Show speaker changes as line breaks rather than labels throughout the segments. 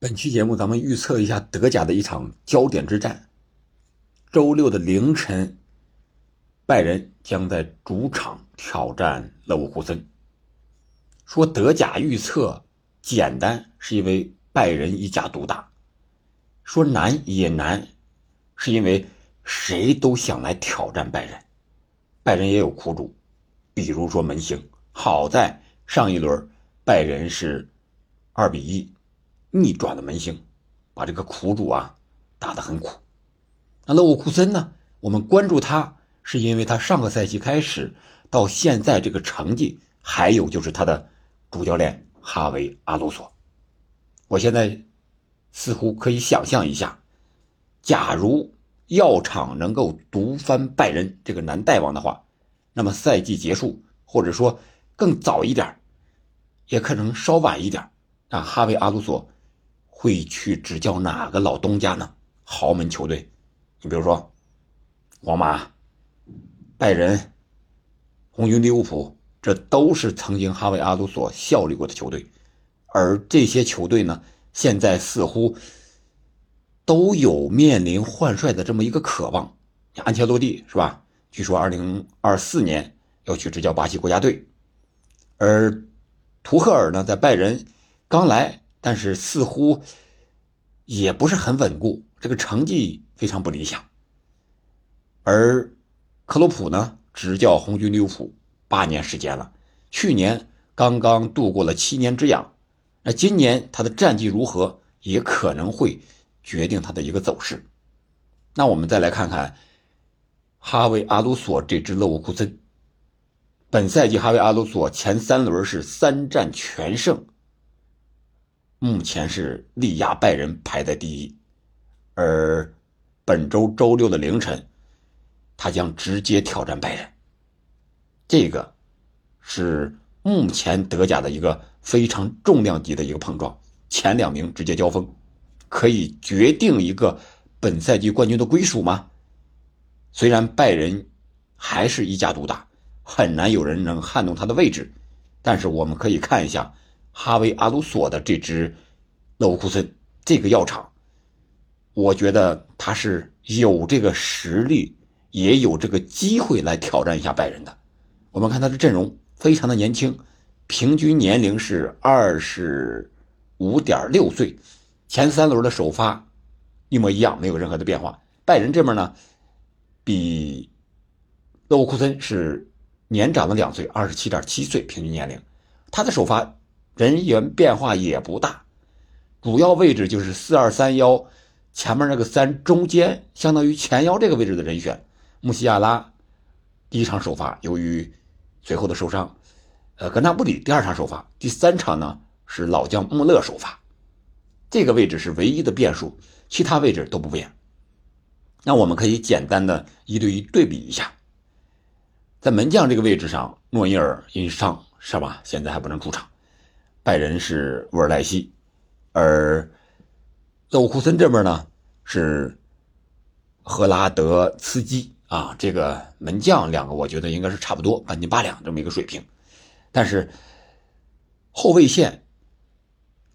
本期节目，咱们预测一下德甲的一场焦点之战。周六的凌晨，拜仁将在主场挑战勒沃库森。说德甲预测简单，是因为拜仁一家独大；说难也难，是因为谁都想来挑战拜仁。拜仁也有苦主，比如说门兴。好在上一轮拜仁是二比一。逆转的门兴，把这个苦主啊打得很苦。那勒沃库森呢？我们关注他，是因为他上个赛季开始到现在这个成绩，还有就是他的主教练哈维阿鲁索。我现在似乎可以想象一下，假如药厂能够独翻拜仁这个南大王的话，那么赛季结束，或者说更早一点，也可能稍晚一点，啊，哈维阿鲁索。会去执教哪个老东家呢？豪门球队，你比如说，皇马、拜仁、红军、利物浦，这都是曾经哈维阿鲁索效力过的球队，而这些球队呢，现在似乎都有面临换帅的这么一个渴望。安切洛蒂是吧？据说二零二四年要去执教巴西国家队，而图赫尔呢，在拜仁刚来。但是似乎也不是很稳固，这个成绩非常不理想。而克洛普呢，执教红军利物浦八年时间了，去年刚刚度过了七年之痒，那今年他的战绩如何，也可能会决定他的一个走势。那我们再来看看哈维阿鲁索这支勒沃库森，本赛季哈维阿鲁索前三轮是三战全胜。目前是力压拜仁排在第一，而本周周六的凌晨，他将直接挑战拜仁。这个是目前德甲的一个非常重量级的一个碰撞，前两名直接交锋，可以决定一个本赛季冠军的归属吗？虽然拜仁还是一家独大，很难有人能撼动他的位置，但是我们可以看一下。哈维阿鲁索的这支勒沃库森这个药厂，我觉得他是有这个实力，也有这个机会来挑战一下拜仁的。我们看他的阵容非常的年轻，平均年龄是二十五点六岁，前三轮的首发一模一样，没有任何的变化。拜仁这边呢，比勒沃库森是年长了两岁，二十七点七岁平均年龄，他的首发。人员变化也不大，主要位置就是四二三幺前面那个三中间，相当于前腰这个位置的人选。穆西亚拉第一场首发，由于随后的受伤，呃，格纳布里第二场首发，第三场呢是老将穆勒首发，这个位置是唯一的变数，其他位置都不变。那我们可以简单的一对一对比一下，在门将这个位置上，诺伊尔因伤是吧？现在还不能出场。拜仁是沃尔莱西，而勒沃库森这边呢是赫拉德茨基啊，这个门将两个我觉得应该是差不多半斤八两这么一个水平，但是后卫线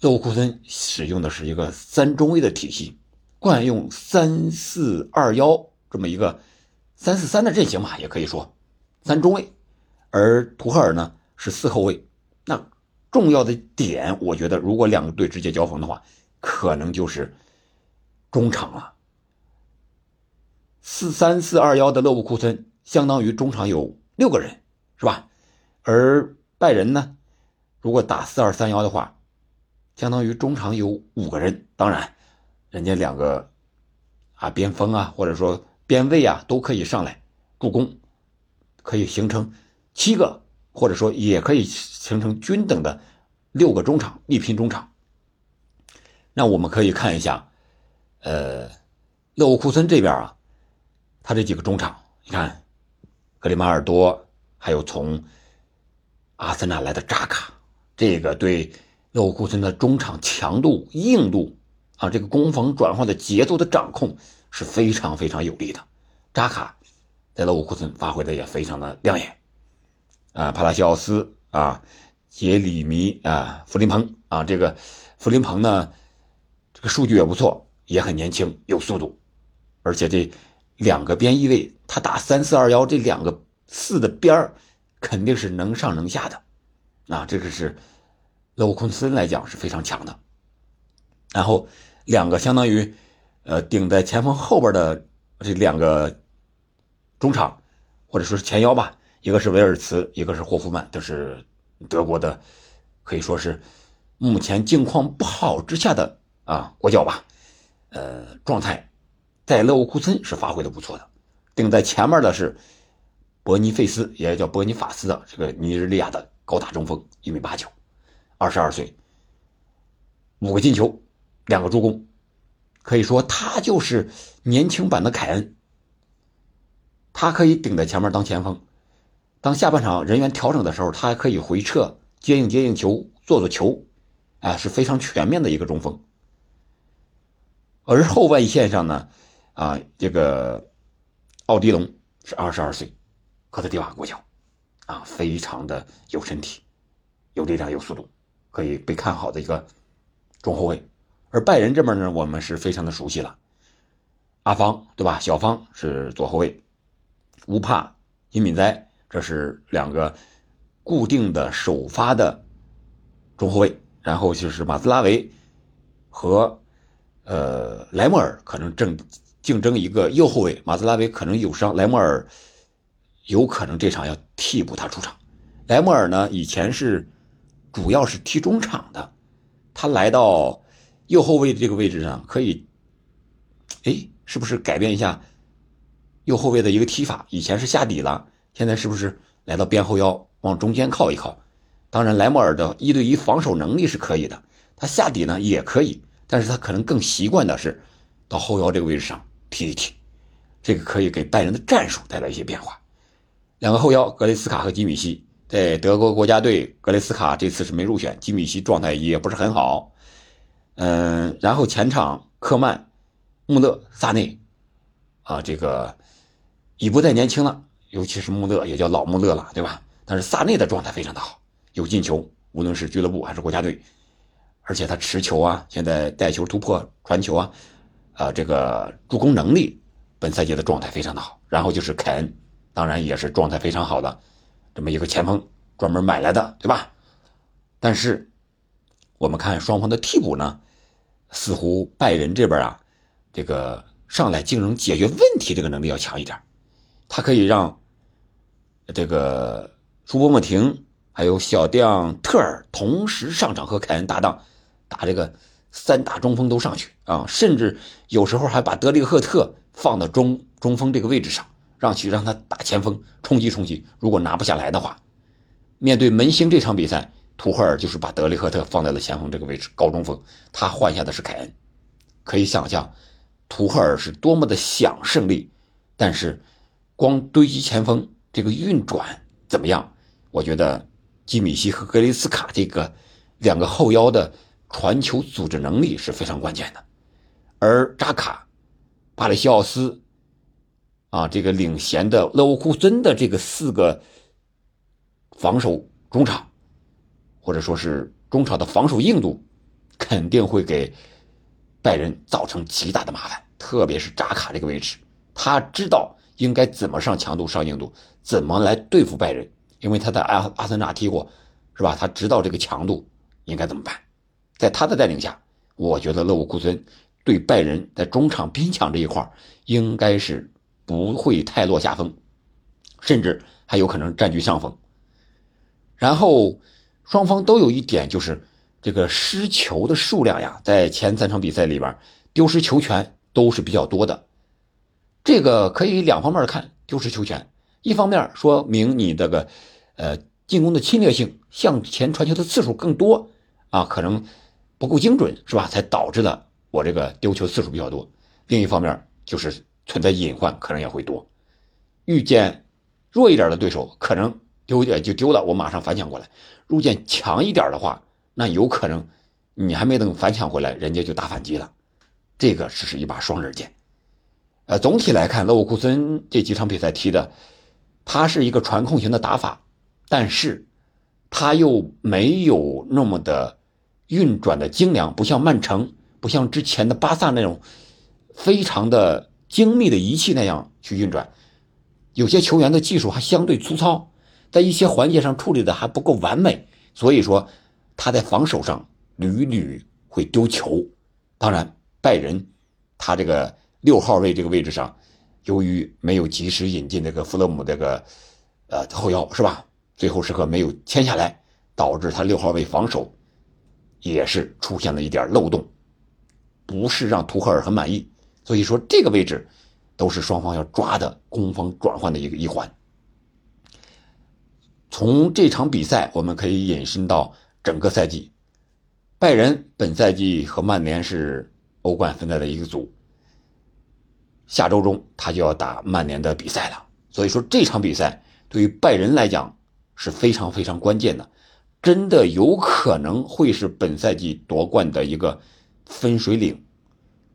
勒沃库森使用的是一个三中卫的体系，惯用三四二幺这么一个三四三的阵型嘛，也可以说三中卫，而图赫尔呢是四后卫，重要的点，我觉得如果两个队直接交锋的话，可能就是中场了。四三四二幺的勒沃库森相当于中场有六个人，是吧？而拜仁呢，如果打四二三幺的话，相当于中场有五个人。当然，人家两个啊边锋啊，或者说边卫啊，都可以上来助攻，可以形成七个。或者说，也可以形成均等的六个中场力拼中场。那我们可以看一下，呃，勒沃库森这边啊，他这几个中场，你看，格里马尔多，还有从阿森纳来的扎卡，这个对勒沃库森的中场强度、硬度啊，这个攻防转换的节奏的掌控是非常非常有利的。扎卡在勒沃库森发挥的也非常的亮眼。啊，帕拉西奥斯啊，杰里米啊，弗林彭啊，这个弗林彭呢，这个数据也不错，也很年轻，有速度，而且这两个边翼位，他打三四二幺这两个四的边儿，肯定是能上能下的，啊，这个是勒沃库森来讲是非常强的。然后两个相当于，呃，顶在前锋后边的这两个中场，或者说是前腰吧，一个是维尔茨，一个是霍夫曼，都是德国的，可以说是目前境况不好之下的啊国脚吧，呃，状态在勒沃库森是发挥的不错的。顶在前面的是伯尼费斯，也叫伯尼法斯的这个尼日利亚的高大中锋，一米八九，二十二岁，五个进球。两个助攻，可以说他就是年轻版的凯恩。他可以顶在前面当前锋，当下半场人员调整的时候，他还可以回撤接应接应球，做做球，啊，是非常全面的一个中锋。而后外线上呢，啊，这个奥迪龙是二十二岁，科特迪瓦国脚，啊，非常的有身体，有力量，有速度，可以被看好的一个中后卫。而拜仁这边呢，我们是非常的熟悉了，阿方对吧？小方是左后卫，乌帕、金敏哉这是两个固定的首发的中后卫，然后就是马兹拉维和呃莱莫尔可能正竞争一个右后卫，马兹拉维可能有伤，莱莫尔有可能这场要替补他出场。莱莫尔呢，以前是主要是踢中场的，他来到。右后卫的这个位置上可以，哎，是不是改变一下右后卫的一个踢法？以前是下底了，现在是不是来到边后腰，往中间靠一靠？当然，莱莫尔的一对一防守能力是可以的，他下底呢也可以，但是他可能更习惯的是到后腰这个位置上踢一踢，这个可以给拜仁的战术带来一些变化。两个后腰格雷斯卡和基米希，在德国国家队，格雷斯卡这次是没入选，基米希状态也不是很好。嗯，然后前场科曼、穆勒、萨内，啊，这个已不再年轻了，尤其是穆勒也叫老穆勒了，对吧？但是萨内的状态非常的好，有进球，无论是俱乐部还是国家队，而且他持球啊，现在带球突破、传球啊，啊，这个助攻能力，本赛季的状态非常的好。然后就是凯恩，当然也是状态非常好的这么一个前锋，专门买来的，对吧？但是。我们看双方的替补呢，似乎拜仁这边啊，这个上来竞争解决问题这个能力要强一点，他可以让这个舒波莫廷还有小将特尔同时上场和凯恩搭档，打这个三大中锋都上去啊，甚至有时候还把德里赫特放到中中锋这个位置上，让去让他打前锋冲击冲击，如果拿不下来的话，面对门兴这场比赛。图赫尔就是把德里赫特放在了前锋这个位置，高中锋，他换下的是凯恩，可以想象，图赫尔是多么的想胜利，但是，光堆积前锋这个运转怎么样？我觉得基米希和格雷斯卡这个两个后腰的传球组织能力是非常关键的，而扎卡、巴里西奥斯，啊，这个领衔的勒沃库森的这个四个防守中场。或者说是中场的防守硬度，肯定会给拜仁造成极大的麻烦，特别是扎卡这个位置，他知道应该怎么上强度、上硬度，怎么来对付拜仁，因为他在阿阿森纳踢过，是吧？他知道这个强度应该怎么办。在他的带领下，我觉得勒沃库森对拜仁在中场拼抢这一块应该是不会太落下风，甚至还有可能占据上风。然后。双方都有一点，就是这个失球的数量呀，在前三场比赛里边，丢失球权都是比较多的。这个可以两方面看，丢失球权，一方面说明你这个，呃，进攻的侵略性，向前传球的次数更多啊，可能不够精准，是吧？才导致了我这个丢球次数比较多。另一方面就是存在隐患，可能也会多。遇见弱一点的对手，可能丢点就丢了，我马上反抢过来。遇见强一点的话，那有可能你还没等反抢回来，人家就打反击了。这个只是一把双刃剑。呃，总体来看，勒沃库森这几场比赛踢的，他是一个传控型的打法，但是他又没有那么的运转的精良，不像曼城。不像之前的巴萨那种非常的精密的仪器那样去运转，有些球员的技术还相对粗糙，在一些环节上处理的还不够完美，所以说他在防守上屡屡会丢球。当然，拜仁他这个六号位这个位置上，由于没有及时引进这个弗勒姆这个呃后腰是吧？最后时刻没有签下来，导致他六号位防守也是出现了一点漏洞，不是让图赫尔很满意。所以说这个位置都是双方要抓的攻防转换的一个一环。从这场比赛我们可以引申到整个赛季，拜仁本赛季和曼联是欧冠分在了一个组，下周中他就要打曼联的比赛了。所以说这场比赛对于拜仁来讲。是非常非常关键的，真的有可能会是本赛季夺冠的一个分水岭。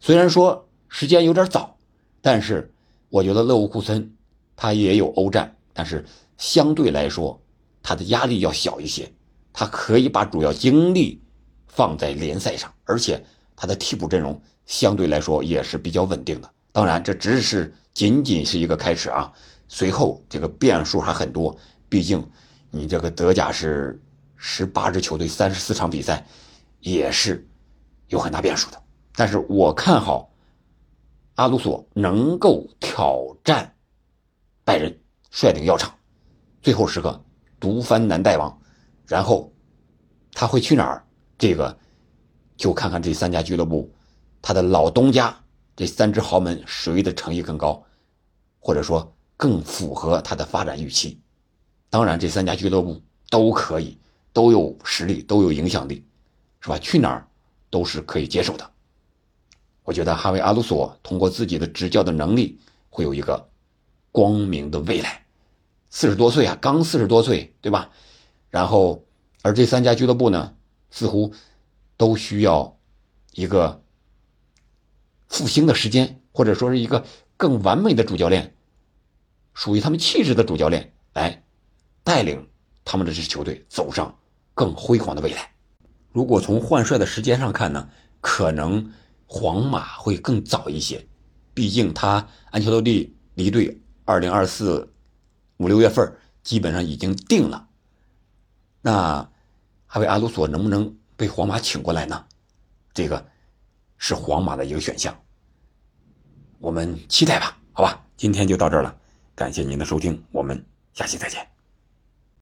虽然说时间有点早，但是我觉得勒沃库森他也有欧战，但是相对来说他的压力要小一些，他可以把主要精力放在联赛上，而且他的替补阵容相对来说也是比较稳定的。当然，这只是仅仅是一个开始啊，随后这个变数还很多。毕竟，你这个德甲是十八支球队，三十四场比赛，也是有很大变数的。但是我看好阿鲁索能够挑战拜仁，率领药厂，最后时刻独翻南大王。然后他会去哪儿？这个就看看这三家俱乐部，他的老东家这三支豪门谁的诚意更高，或者说更符合他的发展预期。当然，这三家俱乐部都可以，都有实力，都有影响力，是吧？去哪儿都是可以接受的。我觉得哈维·阿鲁索通过自己的执教的能力，会有一个光明的未来。四十多岁啊，刚四十多岁，对吧？然后，而这三家俱乐部呢，似乎都需要一个复兴的时间，或者说是一个更完美的主教练，属于他们气质的主教练来。带领他们的这支球队走上更辉煌的未来。如果从换帅的时间上看呢，可能皇马会更早一些，毕竟他安切洛蒂离队，二零二四五六月份基本上已经定了。那哈维阿鲁索能不能被皇马请过来呢？这个是皇马的一个选项，我们期待吧。好吧，今天就到这儿了，感谢您的收听，我们下期再见。